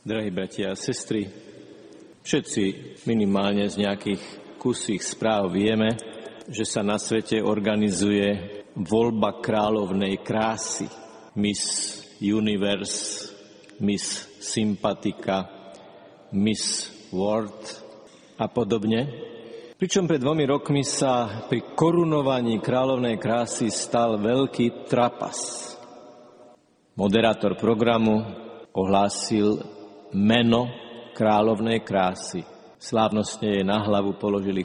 Drahí bratia a sestry, všetci minimálne z nejakých kusých správ vieme, že sa na svete organizuje voľba kráľovnej krásy. Miss Universe, Miss Sympatika, Miss World a podobne. Pričom pred dvomi rokmi sa pri korunovaní kráľovnej krásy stal veľký trapas. Moderátor programu ohlásil meno kráľovnej krásy. Slávnostne jej na hlavu položili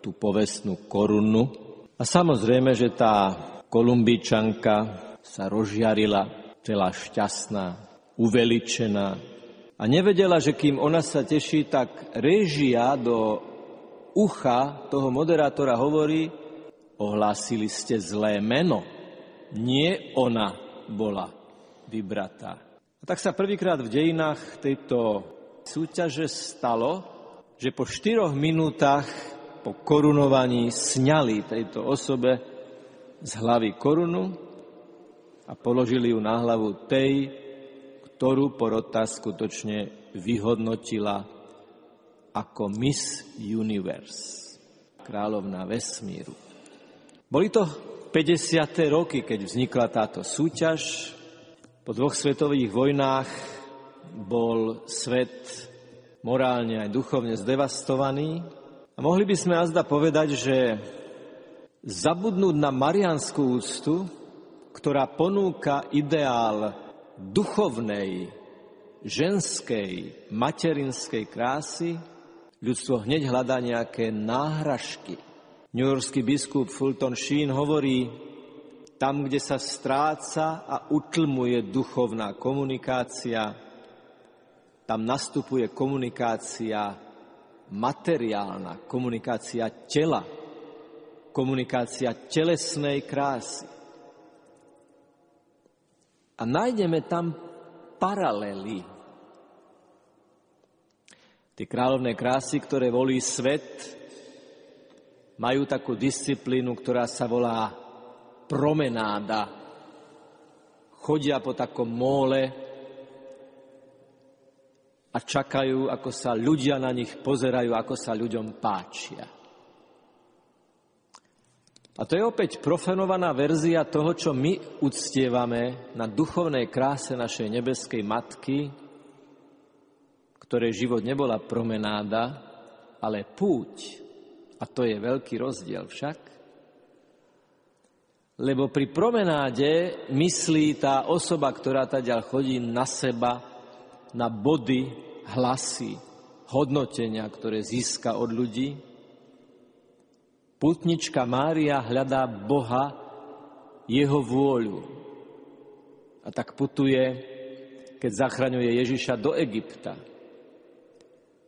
tú povestnú korunu. A samozrejme, že tá kolumbičanka sa rozžiarila, celá šťastná, uveličená. A nevedela, že kým ona sa teší, tak režia do ucha toho moderátora hovorí, ohlásili ste zlé meno. Nie ona bola vybratá. A tak sa prvýkrát v dejinách tejto súťaže stalo, že po štyroch minútach po korunovaní sňali tejto osobe z hlavy korunu a položili ju na hlavu tej, ktorú porota skutočne vyhodnotila ako Miss Universe, kráľovná vesmíru. Boli to 50. roky, keď vznikla táto súťaž, po dvoch svetových vojnách bol svet morálne aj duchovne zdevastovaný a mohli by sme azda povedať, že zabudnúť na marianskú úctu, ktorá ponúka ideál duchovnej, ženskej, materinskej krásy, ľudstvo hneď hľadá nejaké náhražky. New Yorkský biskup Fulton Sheen hovorí, tam, kde sa stráca a utlmuje duchovná komunikácia, tam nastupuje komunikácia materiálna, komunikácia tela, komunikácia telesnej krásy. A nájdeme tam paralely. Tie kráľovné krásy, ktoré volí svet, majú takú disciplínu, ktorá sa volá promenáda. Chodia po takom móle a čakajú, ako sa ľudia na nich pozerajú, ako sa ľuďom páčia. A to je opäť profanovaná verzia toho, čo my uctievame na duchovnej kráse našej nebeskej matky, ktorej život nebola promenáda, ale púť. A to je veľký rozdiel však. Lebo pri promenáde myslí tá osoba, ktorá ďal chodí na seba, na body, hlasy, hodnotenia, ktoré získa od ľudí. Putnička Mária hľadá Boha, jeho vôľu. A tak putuje, keď zachraňuje Ježiša do Egypta.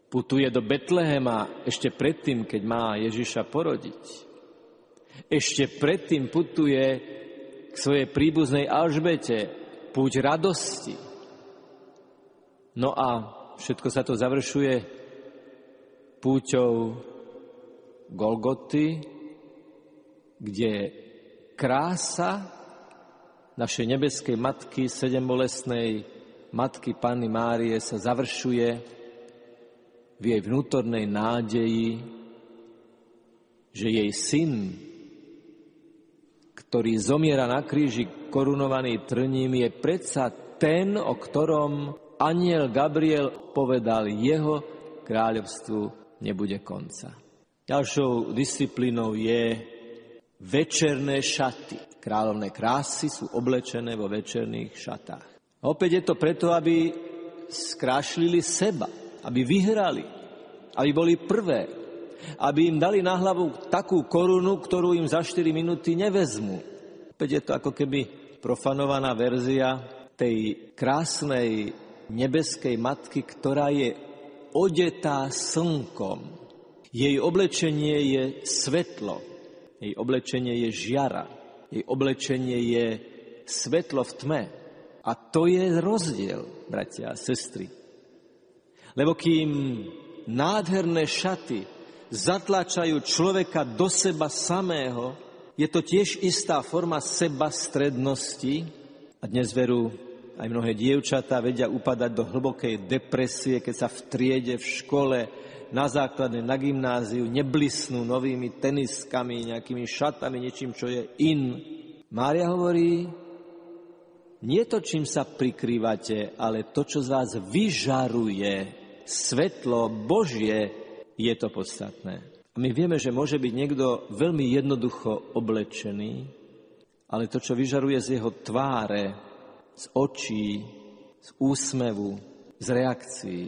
Putuje do Betlehema ešte predtým, keď má Ježiša porodiť ešte predtým putuje k svojej príbuznej Alžbete, púť radosti. No a všetko sa to završuje púťou Golgoty, kde krása našej nebeskej matky, sedembolesnej matky Panny Márie sa završuje v jej vnútornej nádeji, že jej syn ktorý zomiera na kríži korunovaný trním, je predsa ten, o ktorom aniel Gabriel povedal, jeho kráľovstvu nebude konca. Ďalšou disciplínou je večerné šaty. Kráľovné krásy sú oblečené vo večerných šatách. Opäť je to preto, aby skrášlili seba, aby vyhrali, aby boli prvé, aby im dali na hlavu takú korunu, ktorú im za 4 minúty nevezmu. Opäť je to ako keby profanovaná verzia tej krásnej nebeskej matky, ktorá je odetá slnkom. Jej oblečenie je svetlo, jej oblečenie je žiara, jej oblečenie je svetlo v tme. A to je rozdiel, bratia a sestry. Lebo kým nádherné šaty zatlačajú človeka do seba samého, je to tiež istá forma seba strednosti. A dnes veru aj mnohé dievčatá vedia upadať do hlbokej depresie, keď sa v triede, v škole, na základne, na gymnáziu neblisnú novými teniskami, nejakými šatami, niečím, čo je in. Mária hovorí, nie to, čím sa prikrývate, ale to, čo z vás vyžaruje, svetlo Božie, je to podstatné. A my vieme, že môže byť niekto veľmi jednoducho oblečený, ale to, čo vyžaruje z jeho tváre, z očí, z úsmevu, z reakcií,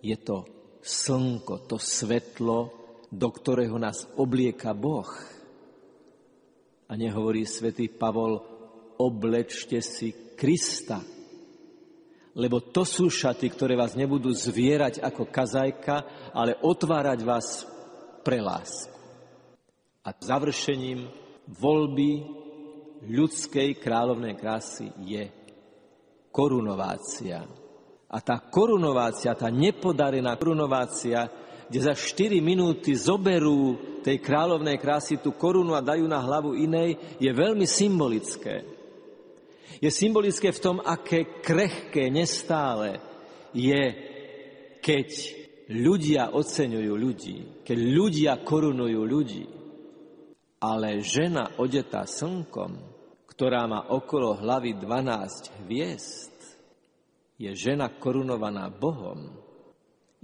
je to slnko, to svetlo, do ktorého nás oblieka Boh. A nehovorí svätý Pavol, oblečte si Krista. Lebo to sú šaty, ktoré vás nebudú zvierať ako kazajka, ale otvárať vás pre lásku. A završením voľby ľudskej kráľovnej krásy je korunovácia. A tá korunovácia, tá nepodarená korunovácia, kde za 4 minúty zoberú tej kráľovnej krásy tú korunu a dajú na hlavu inej, je veľmi symbolické. Je symbolické v tom, aké krehké, nestále je, keď ľudia oceňujú ľudí, keď ľudia korunujú ľudí. Ale žena odetá slnkom, ktorá má okolo hlavy 12 hviezd, je žena korunovaná Bohom.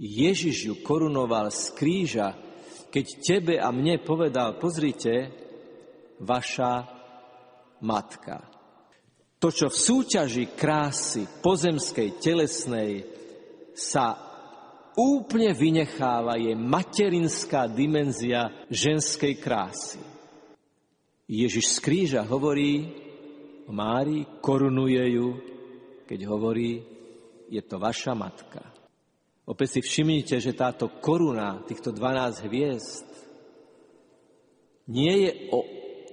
Ježiš ju korunoval z kríža, keď tebe a mne povedal, pozrite, vaša matka. To, čo v súťaži krásy pozemskej, telesnej sa úplne vynecháva, je materinská dimenzia ženskej krásy. Ježiš z kríža hovorí o Márii, korunuje ju, keď hovorí, je to vaša matka. Opäť si všimnite, že táto koruna, týchto 12 hviezd, nie je o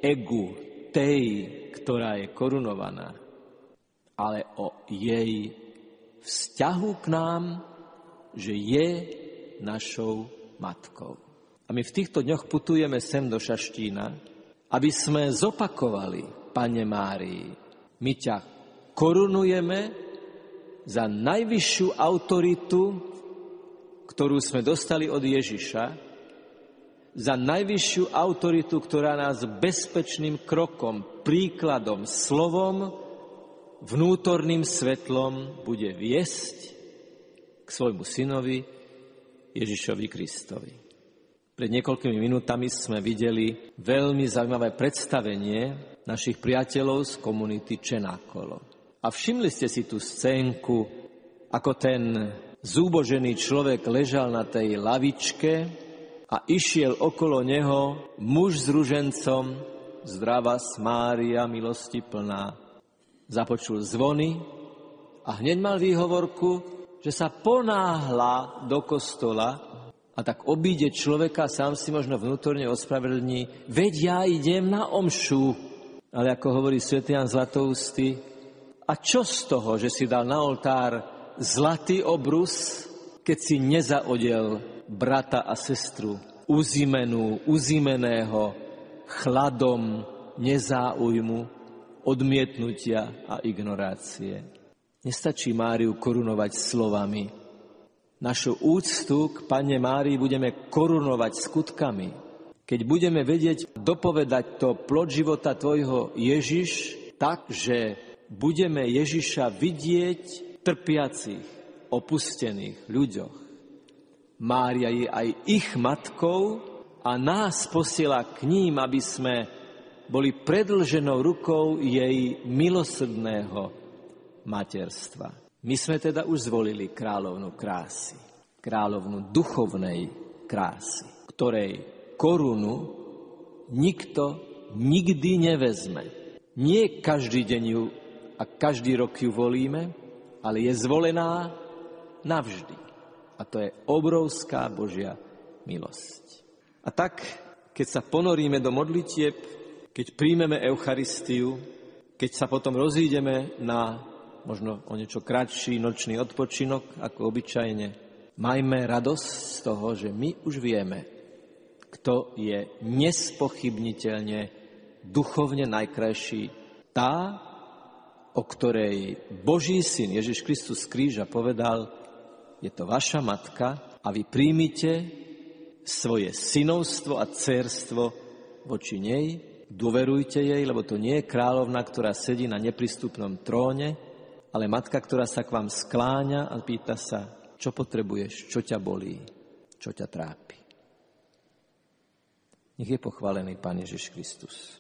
egu tej, ktorá je korunovaná, ale o jej vzťahu k nám, že je našou matkou. A my v týchto dňoch putujeme sem do Šaštína, aby sme zopakovali, Pane Márii, my ťa korunujeme za najvyššiu autoritu, ktorú sme dostali od Ježiša, za najvyššiu autoritu, ktorá nás bezpečným krokom, príkladom, slovom, vnútorným svetlom bude viesť k svojmu synovi Ježišovi Kristovi. Pred niekoľkými minútami sme videli veľmi zaujímavé predstavenie našich priateľov z komunity Čenákolo. A všimli ste si tú scénku, ako ten zúbožený človek ležal na tej lavičke a išiel okolo neho muž s ružencom, zdravá Mária, milosti plná. Započul zvony a hneď mal výhovorku, že sa ponáhla do kostola a tak obíde človeka, sám si možno vnútorne ospravedlní, veď ja idem na omšu. Ale ako hovorí svätý Jan Zlatoustý, a čo z toho, že si dal na oltár zlatý obrus, keď si nezaodel brata a sestru, uzimenú, uzimeného chladom, nezáujmu, odmietnutia a ignorácie. Nestačí Máriu korunovať slovami. Našu úctu k Pane Márii budeme korunovať skutkami. Keď budeme vedieť dopovedať to plod života Tvojho Ježiš tak, že budeme Ježiša vidieť trpiacich, opustených ľuďoch. Mária je aj ich matkou a nás posiela k ním, aby sme boli predlženou rukou jej milosrdného materstva. My sme teda už zvolili kráľovnú krásy, kráľovnú duchovnej krásy, ktorej korunu nikto nikdy nevezme. Nie každý deň ju a každý rok ju volíme, ale je zvolená navždy. A to je obrovská Božia milosť. A tak, keď sa ponoríme do modlitieb, keď príjmeme Eucharistiu, keď sa potom rozídeme na možno o niečo kratší nočný odpočinok ako obyčajne, majme radosť z toho, že my už vieme, kto je nespochybniteľne duchovne najkrajší. Tá, o ktorej Boží syn Ježiš Kristus z kríža povedal, je to vaša matka a vy príjmite svoje synovstvo a cérstvo voči nej, dôverujte jej, lebo to nie je kráľovna, ktorá sedí na neprístupnom tróne, ale matka, ktorá sa k vám skláňa a pýta sa, čo potrebuješ, čo ťa bolí, čo ťa trápi. Nech je pochválený Pán Ježiš Kristus.